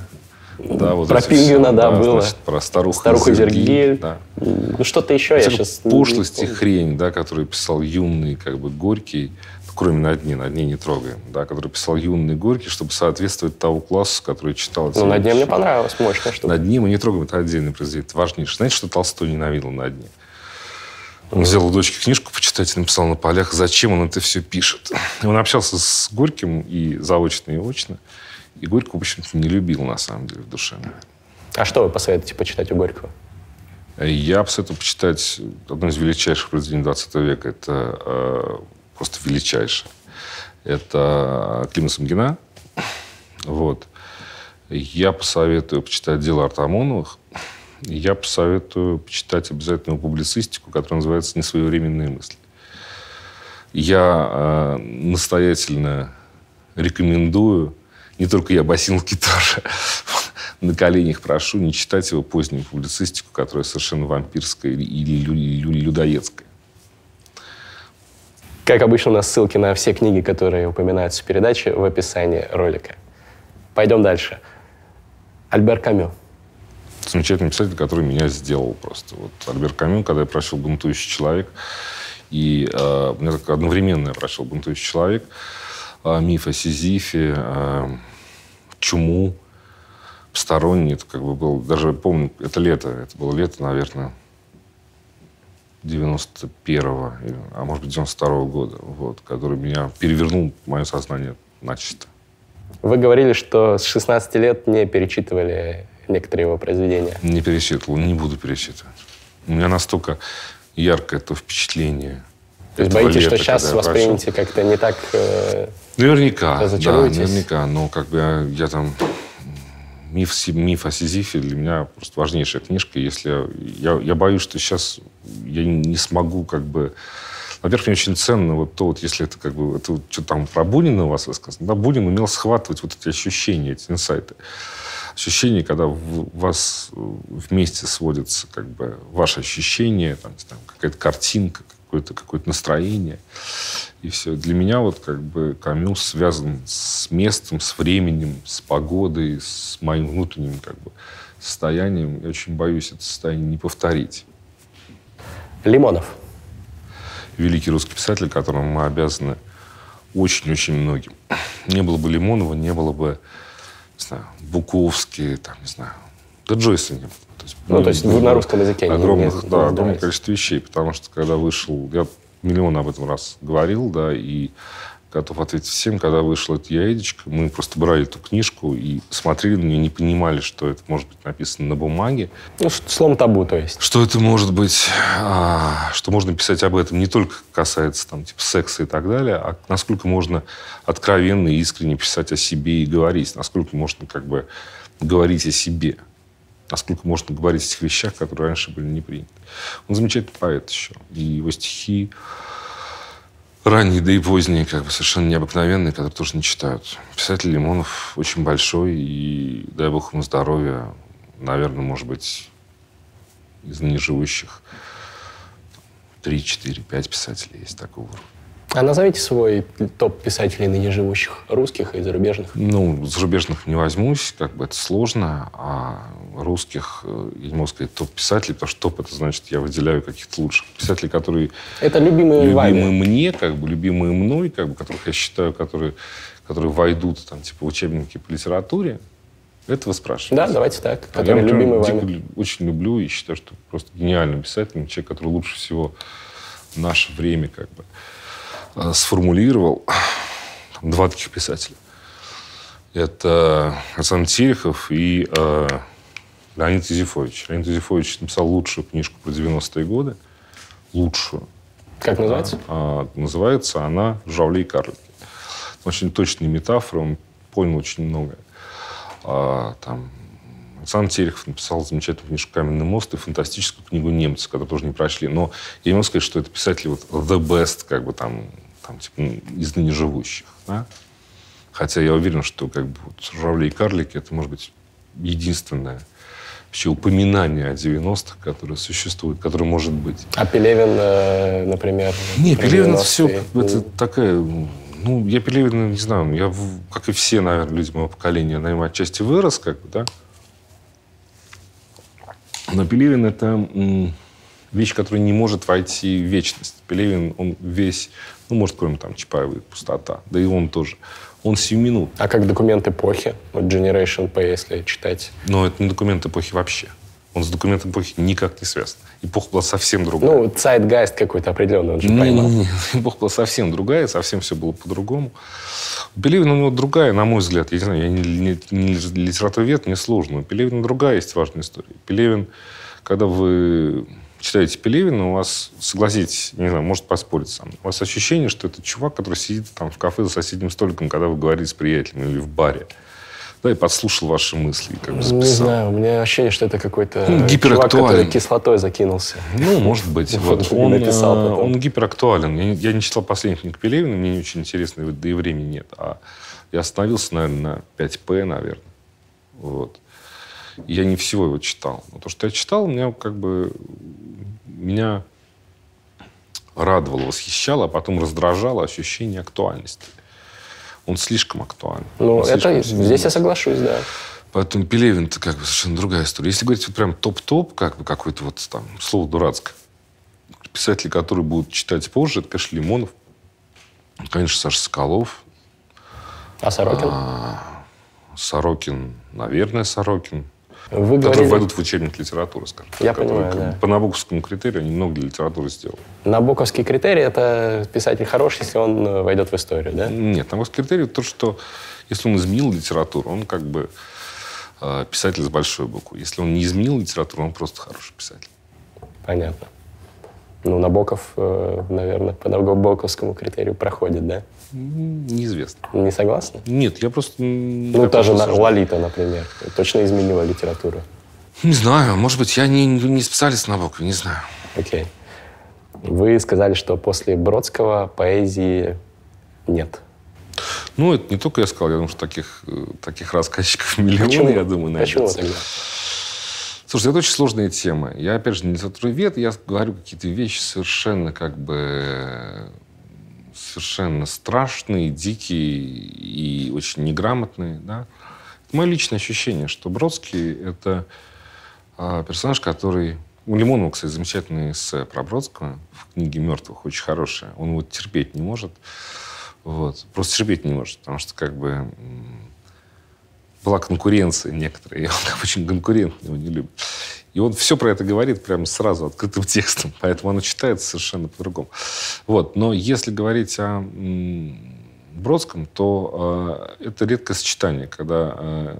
Да, вот Про эти пингвина, все, да, было. значит, про старуху, Старуха Зергиль. Да. Ну, что-то еще я сейчас... пошлость и хрень, да, которую писал юный, как бы, Горький, ну, кроме на дне, на дне не трогаем, да, который писал юный Горький, чтобы соответствовать того классу, который читал. Ну, на дне мне понравилось, мощная штука. На дне мы не трогаем, это отдельный произведение, это важнейшее. Знаете, что Толстой ненавидел на дне? Он взял у дочки книжку почитать и написал на полях, зачем он это все пишет. Он общался с Горьким и заочно, и очно. И Горького, в общем-то, не любил, на самом деле, в душе. А что вы посоветуете почитать у Горького? Я посоветую почитать одно из величайших произведений 20 века. Это э, просто величайшее. Это Клима Самгина. Вот. Я посоветую почитать «Дело Артамоновых». Я посоветую почитать обязательно публицистику, которая называется «Несвоевременные мысли». Я э, настоятельно рекомендую, не только я, Басилки тоже, на коленях прошу не читать его позднюю публицистику, которая совершенно вампирская или, или лю- лю- людоедская. Как обычно, у нас ссылки на все книги, которые упоминаются в передаче, в описании ролика. Пойдем дальше. Альбер Камю. Замечательный писатель, который меня сделал просто. Вот Альбер Камю, когда я прочел «Бунтующий человек», и э, меня так одновременно я прочел «Бунтующий человек», э, миф о Сизифе, э, чуму, посторонний, это как бы был, даже помню, это лето, это было лето, наверное, 91-го, или, а может быть, 92-го года, вот, который меня перевернул мое сознание начисто. Вы говорили, что с 16 лет не перечитывали некоторые его произведения. Не перечитывал, не буду перечитывать. У меня настолько яркое то впечатление. То есть боитесь, лета, что сейчас воспримете как-то не так э, Наверняка, да, наверняка. Но как бы я, я там... Миф, миф о Сизифе для меня просто важнейшая книжка. Если я, я боюсь, что сейчас я не смогу как бы во-первых, мне очень ценно вот то, вот, если это как бы, это вот, что там про Бунина у вас высказано. Да, Бунин умел схватывать вот эти ощущения, эти инсайты. Ощущения, когда в вас вместе сводятся как бы ваши ощущения, там, там какая-то картинка, какое-то какое настроение. И все. Для меня вот как бы Камю связан с местом, с временем, с погодой, с моим внутренним как бы состоянием. Я очень боюсь это состояние не повторить. Лимонов великий русский писатель, которому мы обязаны очень-очень многим. Не было бы Лимонова, не было бы, не знаю, Буковский, там, не знаю, да Джойса не было. Есть, ну, то есть вы на русском языке огромных, не, да, огромное количество вещей, потому что когда вышел, я миллион об этом раз говорил, да, и готов ответить всем, когда вышла эта яичко, мы просто брали эту книжку и смотрели на нее, не понимали, что это может быть написано на бумаге. Ну, слом табу, то есть. Что это может быть, а, что можно писать об этом не только касается там, типа, секса и так далее, а насколько можно откровенно и искренне писать о себе и говорить, насколько можно как бы говорить о себе, насколько можно говорить о тех вещах, которые раньше были не приняты. Он замечательный поэт еще. И его стихи ранние, да и поздние, как бы совершенно необыкновенные, которые тоже не читают. Писатель Лимонов очень большой, и дай бог ему здоровья, наверное, может быть, из ныне живущих 3, 4, 5 писателей есть такого уровня. А назовите свой топ писателей ныне живущих, русских и зарубежных? Ну, зарубежных не возьмусь, как бы это сложно, а русских, э, я не могу сказать топ-писателей, потому что топ это значит, я выделяю каких-то лучших писателей, которые... Это любимые Любимые вами. мне, как бы, любимые мной, как бы, которых я считаю, которые, которые войдут там, типа, в учебники по литературе. Это вы спрашиваете? Да, давайте так. А которые я, любимые вами. Очень люблю и считаю, что просто гениальный писатель, человек, который лучше всего в наше время как бы сформулировал два таких писателя. Это Александр Терехов и э, Леонид Изифович. Леонид Изифович написал лучшую книжку про 90-е годы. Лучшую. Как называется? А, а, называется она «Жавли и карлики». Очень точные метафоры, он понял очень многое. А, там, Александр Терехов написал замечательную книжку «Каменный мост» и фантастическую книгу «Немцы», которую тоже не прочли. Но я не могу сказать, что это писатели вот the best, как бы там, там типа, из ныне живущих. Да? Хотя я уверен, что как бы вот «Журавли и карлики» это, может быть, единственное вообще упоминание о 90-х, которое существует, которое может быть. А Пелевин, э, например? Не, Пелевин это все, это такая ну, я Пелевина не знаю, я, как и все, наверное, люди моего поколения, наверное, отчасти вырос, как бы, да. Но Пелевин – это вещь, которая не может войти в вечность. Пелевин, он весь, ну, может, кроме там Чапаева пустота, да и он тоже. Он сиюминут. А как документ эпохи? Вот Generation P, если читать. Но это не документ эпохи вообще. Он с документом эпохи никак не связан. Эпоха была совсем другая. Ну, цайтгайст какой-то определенный, он же не, поймал. Не, не, эпоха была совсем другая, совсем все было по-другому. У Пелевина у него другая, на мой взгляд. Я не знаю, я не, не, не литературовед, мне сложно. У Пелевина другая есть важная история. Пелевин, когда вы читаете Пелевина, у вас, согласитесь, не знаю, может поспорить мной, у вас ощущение, что это чувак, который сидит там в кафе за соседним столиком, когда вы говорите с приятелем или в баре да, и подслушал ваши мысли. Как бы Не знаю, у меня ощущение, что это какой-то ну, чувак, который кислотой закинулся. Ну, может быть. Вот. Он, написал э, он гиперактуален. Я, я не читал последних книг Пелевина, мне не очень интересно, да и времени нет. А я остановился, наверное, на 5П, наверное. Вот. Я не всего его читал. Но то, что я читал, меня как бы меня радовало, восхищало, а потом раздражало ощущение актуальности он слишком актуален. Ну, это здесь я соглашусь, да. Поэтому Пелевин это как бы совершенно другая история. Если говорить вот прям топ-топ, как бы какой-то вот там слово дурацкое, писатели, которые будут читать позже, это, конечно, Лимонов, конечно, Саша Соколов. А Сорокин? А, Сорокин, наверное, Сорокин. Вы которые говорили... войдут в учебник литературы, скажем. Я которые понимаю, да. По Набоковскому критерию они много для литературы сделали. Набоковский критерий — это писатель хороший, если он э, войдет в историю, да? Нет, Набоковский критерий то, что если он изменил литературу, он как бы э, писатель с большой буквы. Если он не изменил литературу, он просто хороший писатель. Понятно. Ну, Набоков, э, наверное, по Набоковскому критерию проходит, да? Неизвестно. Не согласны? Нет, я просто... Ну, та же. Лолита, например, точно изменила литературу. Не знаю, может быть, я не, не специалист на Набокова, не знаю. Окей. Вы сказали, что после Бродского поэзии нет. Ну, это не только я сказал, я думаю, что таких, э, таких рассказчиков миллионы, Почему? я думаю, найдется. Почему тогда? Слушайте, это очень сложная тема. Я, опять же, не литературовед, я говорю какие-то вещи совершенно как бы совершенно страшные, дикие и очень неграмотные. Да? Это мое личное ощущение, что Бродский — это а, персонаж, который... У Лимонова, кстати, замечательное эссе про Бродского в книге «Мертвых», очень хорошее. Он его терпеть не может. Вот. Просто терпеть не может, потому что как бы была конкуренция некоторая, и он очень конкурентно его не любит. И он все про это говорит прямо сразу, открытым текстом, поэтому оно читается совершенно по-другому. Вот. Но если говорить о Бродском, то э, это редкое сочетание, когда э,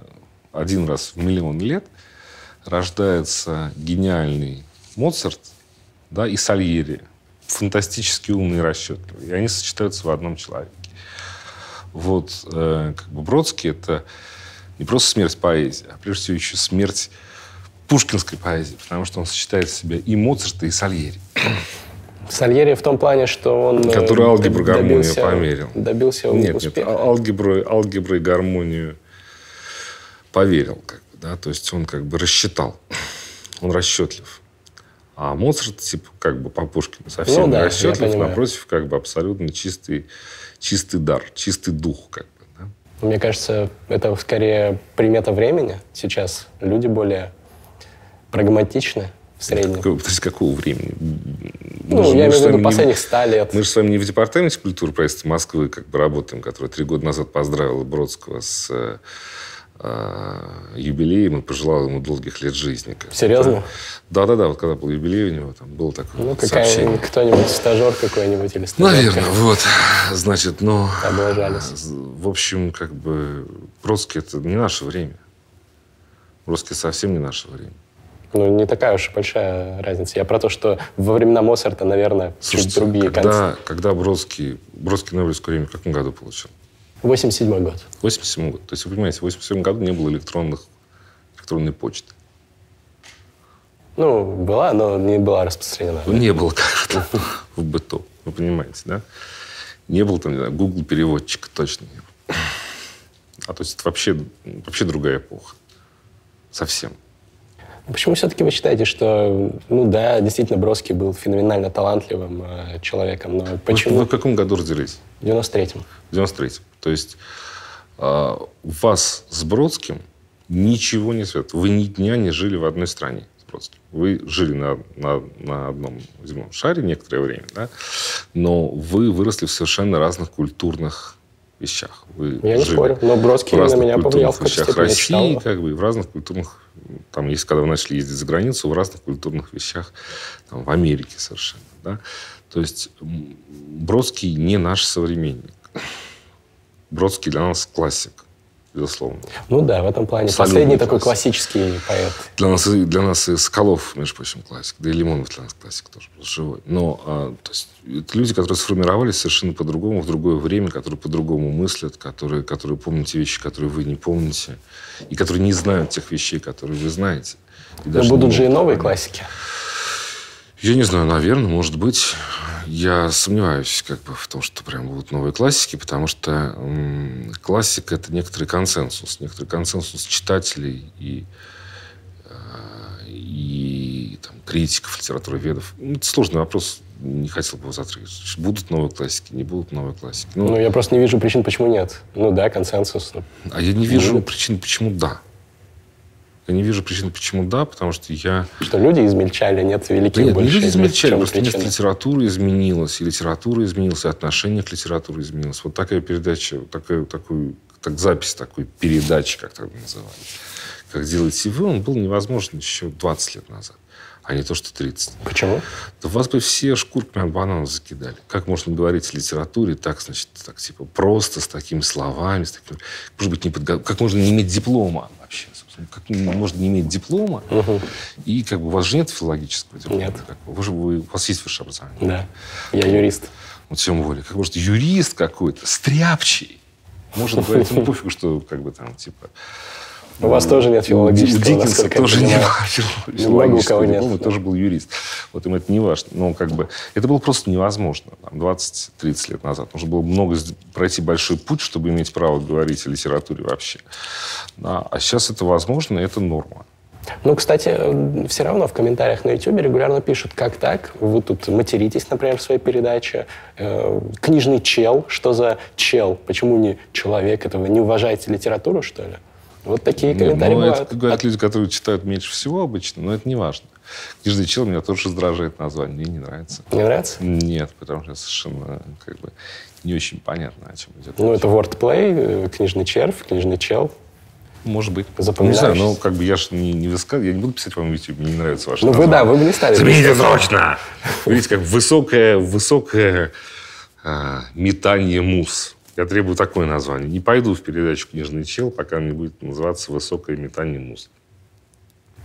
один раз в миллион лет рождается гениальный Моцарт да, и Сальери, фантастически умный и расчетливый. И они сочетаются в одном человеке. Вот э, как бы Бродский это не просто смерть поэзии, а прежде всего еще смерть пушкинской поэзии, потому что он сочетает в себя и Моцарта, и Сальери. Сальери в том плане, что он... э, Который алгебру, гармонию добился- померил. Добился Нет, нет, успеха. а- алгебру, алгебру и гармонию поверил, как бы, да, то есть он как бы рассчитал, он расчетлив. А Моцарт, типа, как бы по Пушкину, совсем Ну да, расчетлив, напротив, как бы абсолютно чистый, чистый дар, чистый дух, как бы, да. Мне кажется, это скорее примета времени. Сейчас люди более прагматичны в среднем. Какого, то есть какого времени? Ну, Мы же- я имею в виду последних ста лет. Мы же с вами не в департаменте культуры правительства Москвы как бы работаем, который три года назад поздравил Бродского с э, э, юбилеем и пожелал ему долгих лет жизни. как. Серьезно? Да-да-да, вот когда был юбилей у него, там было такое Ну, какая кто-нибудь стажер какой-нибудь или стажерка. Наверное, вот. Значит, ну... Облажались. В общем, как бы Бродский это не наше время. Бродский совсем не наше время. Ну, не такая уж и большая разница. Я про то, что во времена Моцарта, наверное, чуть Слушайте, другие концы. когда, когда Бродский... Бродский Нобелевскую премию в каком году получил? 87 год. 87 год. То есть, вы понимаете, в 87 году не было электронных, электронной почты. Ну, была, но не была распространена. Ну, не было как-то в быту. Вы понимаете, да? Не было там, не знаю, Google переводчика точно не было. А то есть это вообще, вообще другая эпоха. Совсем. Почему все-таки вы считаете, что, ну да, действительно, Бродский был феноменально талантливым э, человеком, но почему вы в каком году родились? в 93-м? В 93-м. То есть а, вас с Бродским ничего не связано. Вы ни дня не жили в одной стране с Бродским. Вы жили на, на, на одном земном шаре некоторое время, да? но вы выросли в совершенно разных культурных вещах. Вы Я не спорю, но Бродский в на меня повлиял культурных в вещах России, как бы, и в разных культурных, там, есть, когда вы начали ездить за границу, в разных культурных вещах, там, в Америке совершенно, да. То есть Бродский не наш современник. Бродский для нас классик, безусловно. Ну да, в этом плане. Абсолютно Последний такой классик. классический поэт. Для нас, и- для нас и Соколов, между прочим, классик. Да и Лимонов для нас классик тоже, просто живой. Но а, то есть, это люди, которые сформировались совершенно по-другому, в другое время, которые по-другому мыслят, которые, которые помнят те вещи, которые вы не помните, и которые не знают тех вещей, которые вы знаете. Но будут же и новые понять. классики. Я не знаю, наверное, может быть. Я сомневаюсь как бы в том, что прям будут новые классики, потому что м, классика – это некоторый консенсус, некоторый консенсус читателей и, э, и там, критиков, литературоведов. Ну, Это сложный вопрос, не хотел бы его затрагивать. Будут новые классики, не будут новые классики. Ну, Ну, я просто не вижу причин, почему нет. Ну да, консенсус. а я не вижу будут. причин, почему да. Я не вижу причин, почему да, потому что я Что люди измельчали, нет великих Нет, не больше. люди В измельчали, просто место причина? литературы изменилось, и литература изменилась, и отношение к литературе изменилось. Вот такая передача, вот такая, такую, так, запись такой передачи, как тогда называли, как делаете вы, он был невозможен еще 20 лет назад а не то, что 30. Почему? Да вас бы все шкурками от бананов закидали. Как можно говорить о литературе так, значит, так, типа, просто, с такими словами, с таким, может быть, не подготов... как можно не иметь диплома вообще, как можно не иметь диплома, угу. и как бы у вас же нет филологического диплома. Нет. Как, вы же, вы, у вас есть высшее образование. Да, я юрист. Вот тем более. Как может юрист какой-то, стряпчий, может говорить, ему пофигу, что как бы там, типа, у вас тоже нет филологического, У Диккенса тоже не было филологического у кого нет. диплома, тоже был юрист. Вот им это не важно. Но как бы это было просто невозможно. 20-30 лет назад. Нужно было много пройти большой путь, чтобы иметь право говорить о литературе вообще. А сейчас это возможно, и это норма. Ну, кстати, все равно в комментариях на YouTube регулярно пишут, как так, вы тут материтесь, например, в своей передаче. Э, книжный чел, что за чел? Почему не человек? Это вы не уважаете литературу, что ли? Вот такие комментарии ну, бывают. Это говорят а... люди, которые читают меньше всего обычно, но это не важно. Книжный чел меня тоже раздражает название, мне не нравится. Не нравится? Нет, потому что совершенно как бы не очень понятно, о чем идет. Ну, это wordplay, э, книжный червь, книжный чел. Может быть. Не знаю, но как бы я же не, не высказываю, я не буду писать вам в YouTube, мне не нравится ваше Ну, вы да, вы бы не стали. Замените срочно! Видите, как высокое, высокое а, метание мус. Я требую такое название. Не пойду в передачу «Книжный чел», пока не будет называться «Высокое метание мус».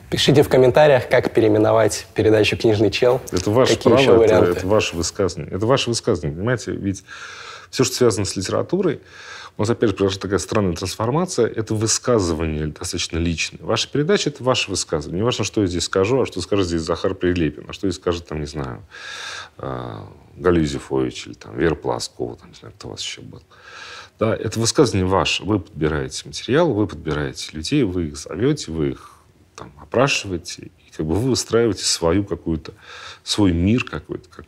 Пишите в комментариях, как переименовать передачу «Книжный чел». Это ваше Какие право, это, это ваше высказывание. Это ваше высказывание, понимаете? Ведь все, что связано с литературой, у нас, опять же, произошла такая странная трансформация. Это высказывание достаточно личное. Ваша передача – это ваше высказывание. Не важно, что я здесь скажу, а что скажет здесь Захар Прилепин, а что здесь скажет, там, не знаю, а, Галю Юзефович или там, Вера Пласкова, там, не знаю, кто у вас еще был. Да, это высказывание ваше. Вы подбираете материал, вы подбираете людей, вы их зовете, вы их там, опрашиваете, и как бы вы выстраиваете свою какую-то, свой мир какой-то, как,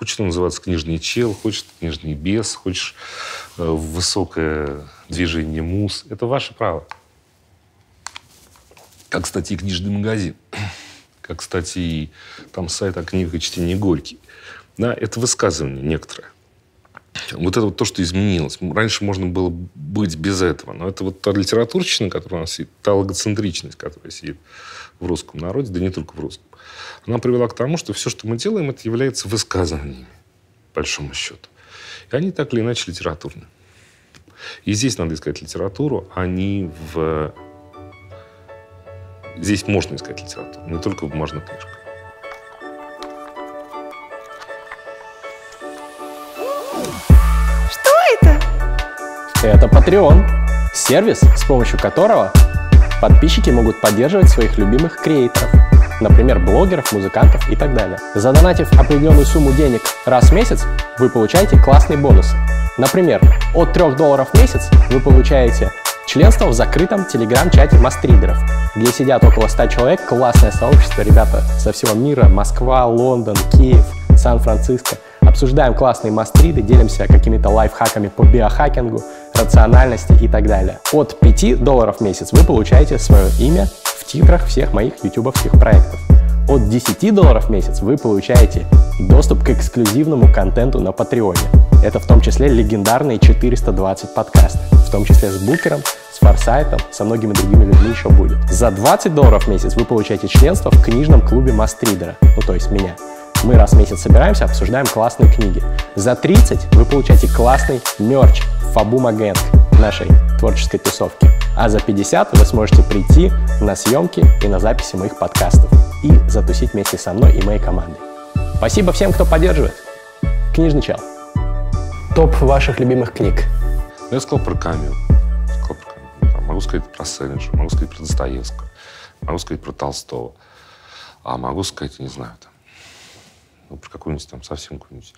хочет он называться книжный чел, хочет книжный бес, хочешь э, высокое движение мус. Это ваше право. Как, кстати, и книжный магазин. Как, кстати, и там сайт о книгах и чтении Горький. Да, это высказывание некоторое. Вот это вот то, что изменилось. Раньше можно было быть без этого. Но это вот та литературщина, которая у нас сидит, та логоцентричность, которая сидит в русском народе, да не только в русском, она привела к тому, что все, что мы делаем, это является высказываниями, по большому счету. И они так или иначе литературны. И здесь надо искать литературу, а не в... Здесь можно искать литературу, не только в бумажных книжках. Это Patreon. Сервис, с помощью которого подписчики могут поддерживать своих любимых креаторов. Например, блогеров, музыкантов и так далее. Задонатив определенную сумму денег раз в месяц, вы получаете классные бонусы. Например, от 3 долларов в месяц вы получаете членство в закрытом телеграм-чате мастридеров, где сидят около 100 человек, классное сообщество, ребята со всего мира, Москва, Лондон, Киев, Сан-Франциско – Обсуждаем классные мастриды, делимся какими-то лайфхаками по биохакингу, рациональности и так далее. От 5 долларов в месяц вы получаете свое имя в титрах всех моих ютубовских проектов. От 10 долларов в месяц вы получаете доступ к эксклюзивному контенту на Патреоне. Это в том числе легендарные 420 подкастов, в том числе с Букером, с Форсайтом, со многими другими людьми еще будет. За 20 долларов в месяц вы получаете членство в книжном клубе Мастридера, ну то есть меня. Мы раз в месяц собираемся, обсуждаем классные книги. За 30 вы получаете классный мерч Фабума Гэнг нашей творческой тусовки. А за 50 вы сможете прийти на съемки и на записи моих подкастов и затусить вместе со мной и моей командой. Спасибо всем, кто поддерживает. Книжный чел. Топ ваших любимых книг. Ну, я сказал про Камю. Камю. Могу сказать про Селлинджера, могу сказать про Достоевского, могу сказать про Толстого. А могу сказать, не знаю, там, ну, про какую-нибудь там совсем какую-нибудь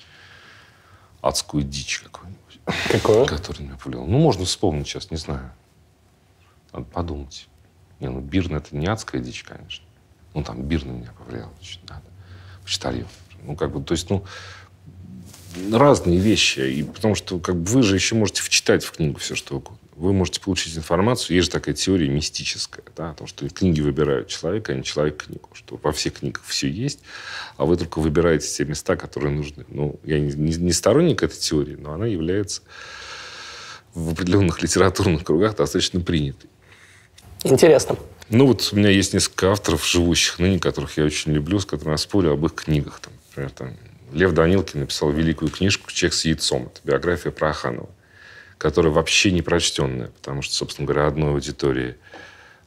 адскую дичь какую-нибудь. Какую? Которая меня повлияла. Ну, можно вспомнить сейчас, не знаю. Надо подумать. Не, ну, Бирн это не адская дичь, конечно. Ну, там, Бирн на меня повлиял очень, надо. Почтальон. Ну, как бы, то есть, ну, разные вещи. И потому что как бы, вы же еще можете вчитать в книгу все, что угодно вы можете получить информацию. Есть же такая теория мистическая, да, о том, что книги выбирают человека, а не человек книгу. Что во всех книгах все есть, а вы только выбираете те места, которые нужны. Ну, я не, не, не сторонник этой теории, но она является в определенных литературных кругах достаточно принятой. Интересно. Ну вот у меня есть несколько авторов, живущих ныне, которых я очень люблю, с которыми я спорю об их книгах. Там, например, там, Лев Данилкин написал великую книжку «Чех с яйцом». Это биография про Аханова, которая вообще не прочтенная, потому что, собственно говоря, одной аудитории –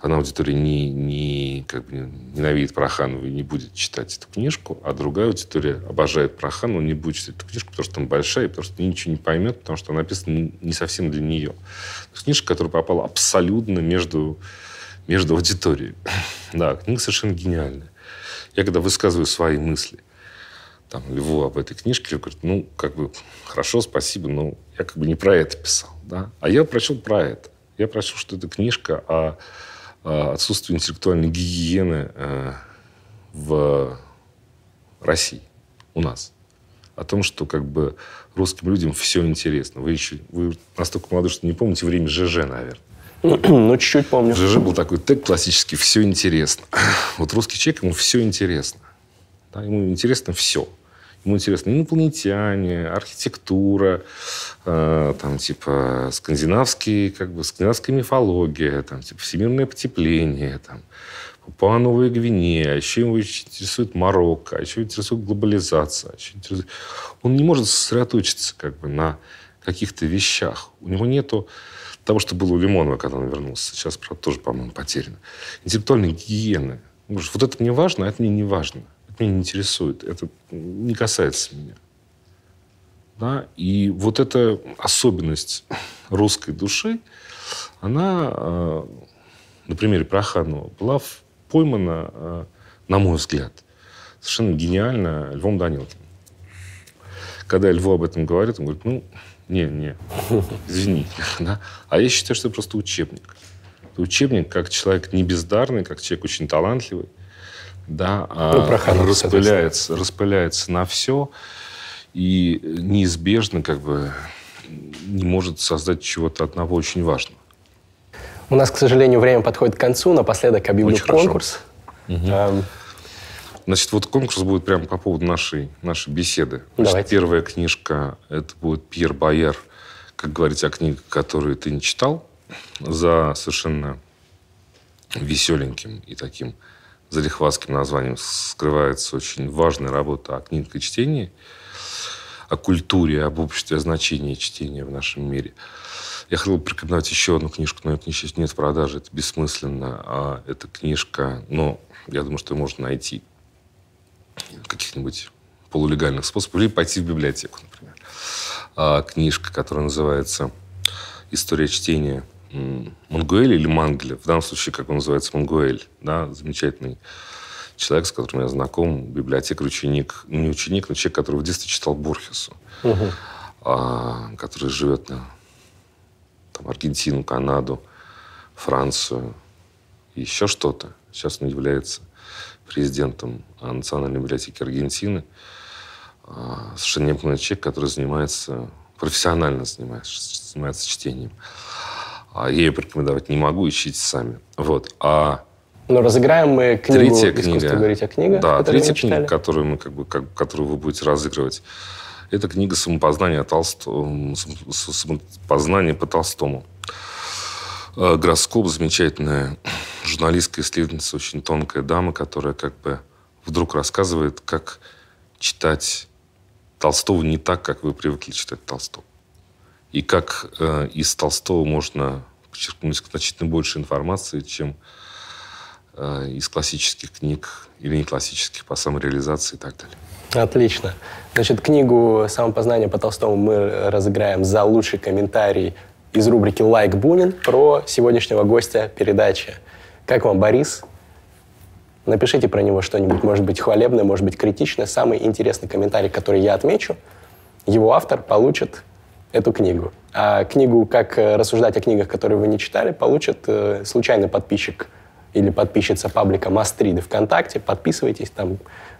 одна аудитория не, не, как бы ненавидит Проханова и не будет читать эту книжку, а другая аудитория обожает Проханова не будет читать эту книжку, потому что там большая, и потому что ничего не поймет, потому что она написана не совсем для нее. Книжка, которая попала абсолютно между, между аудиторией. да, книга совершенно гениальная. Я когда высказываю свои мысли, там, Льву об этой книжке, я говорю, ну, как бы, хорошо, спасибо, но я как бы не про это писал, да, а я прочел про это. Я прочел, что это книжка о Э, отсутствие интеллектуальной гигиены э, в России, у нас. О том, что как бы русским людям все интересно. Вы еще вы настолько молоды, что не помните время ЖЖ, наверное. Ну, чуть-чуть помню. ЖЖ был такой тег классический «все интересно». Вот русский человек, ему все интересно. Да, ему интересно все. Ему интересны инопланетяне, архитектура, э, там, типа, скандинавские, как бы, скандинавская мифология, там, типа, всемирное потепление, там, Папуа Новая Гвинея, а еще его интересует Марокко, а еще интересует глобализация. А еще интересует... Он не может сосредоточиться как бы на каких-то вещах. У него нету того, что было у Лимонова, когда он вернулся. Сейчас, правда, тоже, по-моему, потеряно. Интеллектуальной гигиены. Вот это мне важно, а это мне не важно меня не интересует. Это не касается меня. Да? И вот эта особенность русской души, она э, на примере Проханова была поймана, э, на мой взгляд, совершенно гениально Львом Данилкиным. Когда Льву об этом говорит, он говорит, ну, не, не, извини. Да? А я считаю, что это просто учебник. Это учебник как человек не бездарный, как человек очень талантливый, да, ну, а распыляется, распыляется на все и неизбежно как бы не может создать чего-то одного очень важного. У нас, к сожалению, время подходит к концу. Напоследок объявлю очень конкурс. Угу. А... Значит, вот конкурс будет прямо по поводу нашей, нашей беседы. Значит, Давайте. первая книжка, это будет Пьер Байер, как говорить о книге, которую ты не читал, за совершенно веселеньким и таким за лихватским названием скрывается очень важная работа о книгочтении, о культуре, об обществе, о значении чтения в нашем мире. Я хотел бы порекомендовать еще одну книжку, но этой сейчас нет в продаже, это бессмысленно. А эта книжка, но я думаю, что ее можно найти каких-нибудь полулегальных способах, или пойти в библиотеку, например. А книжка, которая называется «История чтения» Мангуэль или Мангли, в данном случае, как он называется, Мангуэль, да, замечательный человек, с которым я знаком, библиотекарь, ученик, ну, не ученик, но человек, который в детстве читал Борхесу, угу. а, который живет на там, Аргентину, Канаду, Францию, еще что-то. Сейчас он является президентом Национальной библиотеки Аргентины. А, совершенно необыкновенный человек, который занимается, профессионально занимается, занимается чтением. А я ее порекомендовать не могу, ищите сами. Вот. А но разыграем мы книгу третья книга, говорить о книгах, Да, третья книга, которую, мы, как бы, как, которую вы будете разыгрывать, это книга «Самопознание, Толсто... самопознание по Толстому». Э, Гроскоп, замечательная журналистская исследовательница, очень тонкая дама, которая как бы вдруг рассказывает, как читать Толстого не так, как вы привыкли читать Толстого и как э, из Толстого можно подчеркнуть значительно больше информации, чем э, из классических книг или не классических по самореализации и так далее. Отлично. Значит, книгу «Самопознание по Толстому» мы разыграем за лучший комментарий из рубрики «Лайк Бунин» про сегодняшнего гостя передачи. Как вам, Борис? Напишите про него что-нибудь, может быть, хвалебное, может быть, критичное. Самый интересный комментарий, который я отмечу, его автор получит эту книгу. А книгу «Как э, рассуждать о книгах, которые вы не читали» получит э, случайный подписчик или подписчица паблика Мастриды ВКонтакте. Подписывайтесь, там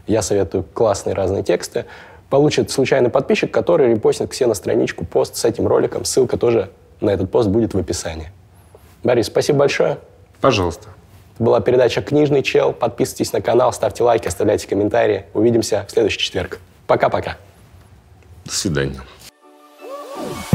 я советую классные разные тексты. Получит случайный подписчик, который репостит к себе на страничку пост с этим роликом. Ссылка тоже на этот пост будет в описании. Борис, спасибо большое. Пожалуйста. Это была передача «Книжный чел». Подписывайтесь на канал, ставьте лайки, оставляйте комментарии. Увидимся в следующий четверг. Пока-пока. До свидания. Oh!